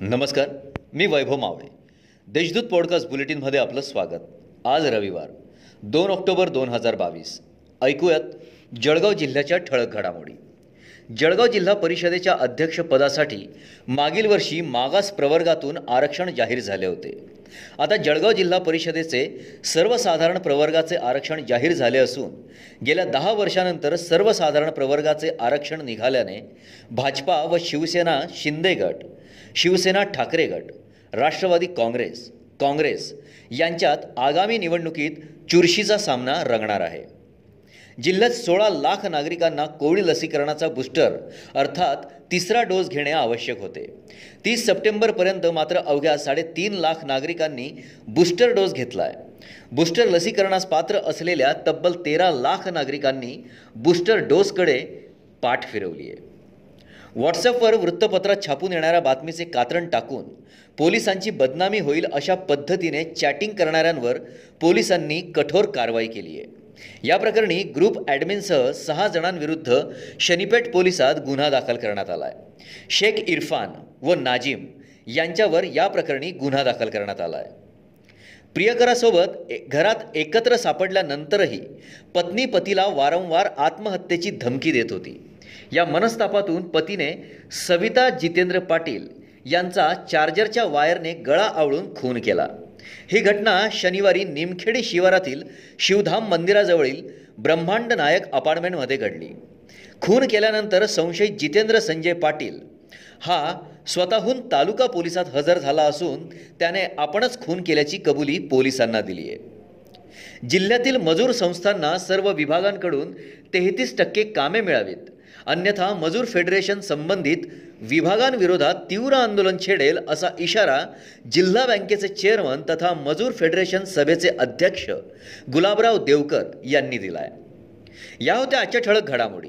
नमस्कार मी वैभव मावळे. देशदूत पॉडकास्ट बुलेटिनमध्ये आपलं स्वागत. आज रविवार दोन ऑक्टोबर दोन हजार बावीस. ऐकूयात जळगाव जिल्ह्याच्या ठळक घडामोडी. जळगाव जिल्हा परिषदेच्या अध्यक्षपदासाठी मागील वर्षी मागास प्रवर्गातून आरक्षण जाहीर झाले होते. आता जळगाव जिल्हा परिषदेचे सर्वसाधारण प्रवर्गाचे आरक्षण जाहीर झाले असून गेल्या दहा वर्षानंतर सर्वसाधारण प्रवर्गाचे आरक्षण निघाल्याने भाजपा व शिवसेना शिंदे गट शिवसेना ठाकरे गट राष्ट्रवादी काँग्रेस काँग्रेस यांच्यात आगामी निवडणुकीत चुरशीचा सामना रंगणार आहे. जिल्ह्यात सोळा लाख नागरिकांना कोविड लसीकरणाचा बूस्टर अर्थात तिसरा डोस घेणे आवश्यक होते. तीस सप्टेंबरपर्यंत मात्र अवघ्या साडेतीन लाख नागरिकांनी बूस्टर डोस घेतला आहे बूस्टर लसीकरणास पात्र असलेल्या तब्बल तेरा लाख नागरिकांनी बूस्टर डोसकडे पाठ फिरवली आहे व्हॉट्सअपवर वृत्तपत्रात छापून येणाऱ्या बातमीचे कात्रण टाकून पोलिसांची बदनामी होईल अशा पद्धतीने चॅटिंग करणाऱ्यांवर पोलिसांनी कठोर कारवाई केली आहे. या प्रकरणी ग्रुप ॲडमिनसह सहा जणांविरुद्ध शनीपेठ पोलिसात गुन्हा दाखल करण्यात आला आहे शेख इरफान व नाजिम यांच्यावर या प्रकरणी गुन्हा दाखल करण्यात आला आहे प्रियकरासोबत घरात एकत्र सापडल्यानंतरही पत्नी पतीला वारंवार आत्महत्येची धमकी देत होती. या मनस्तापातून पतीने सविता जितेंद्र पाटील यांचा चार्जरच्या वायरने गळा आवळून खून केला. ही घटना शनिवारी निमखेडी शिवारातील शिवधाम मंदिराजवळील ब्रह्मांड नायक अपार्टमेंटमध्ये घडली. खून केल्यानंतर संशयित जितेंद्र संजय पाटील हा स्वतःहून तालुका पोलिसात हजर झाला असून त्याने आपणच खून केल्याची कबुली पोलिसांना दिली आहे. जिल्ह्यातील मजूर संस्थांना सर्व विभागांकडून तेहतीस टक्के कामे मिळावीत. अन्यथा मजूर फेडरेशन संबंधित विभागांविरोधात तीव्र आंदोलन छेडेल असा इशारा जिल्हा बँकेचे चेअरमन तथा मजूर फेडरेशन सभेचे अध्यक्ष गुलाबराव देवकर यांनी दिला आहे या होत्या आजच्या ठळक घडामोडी.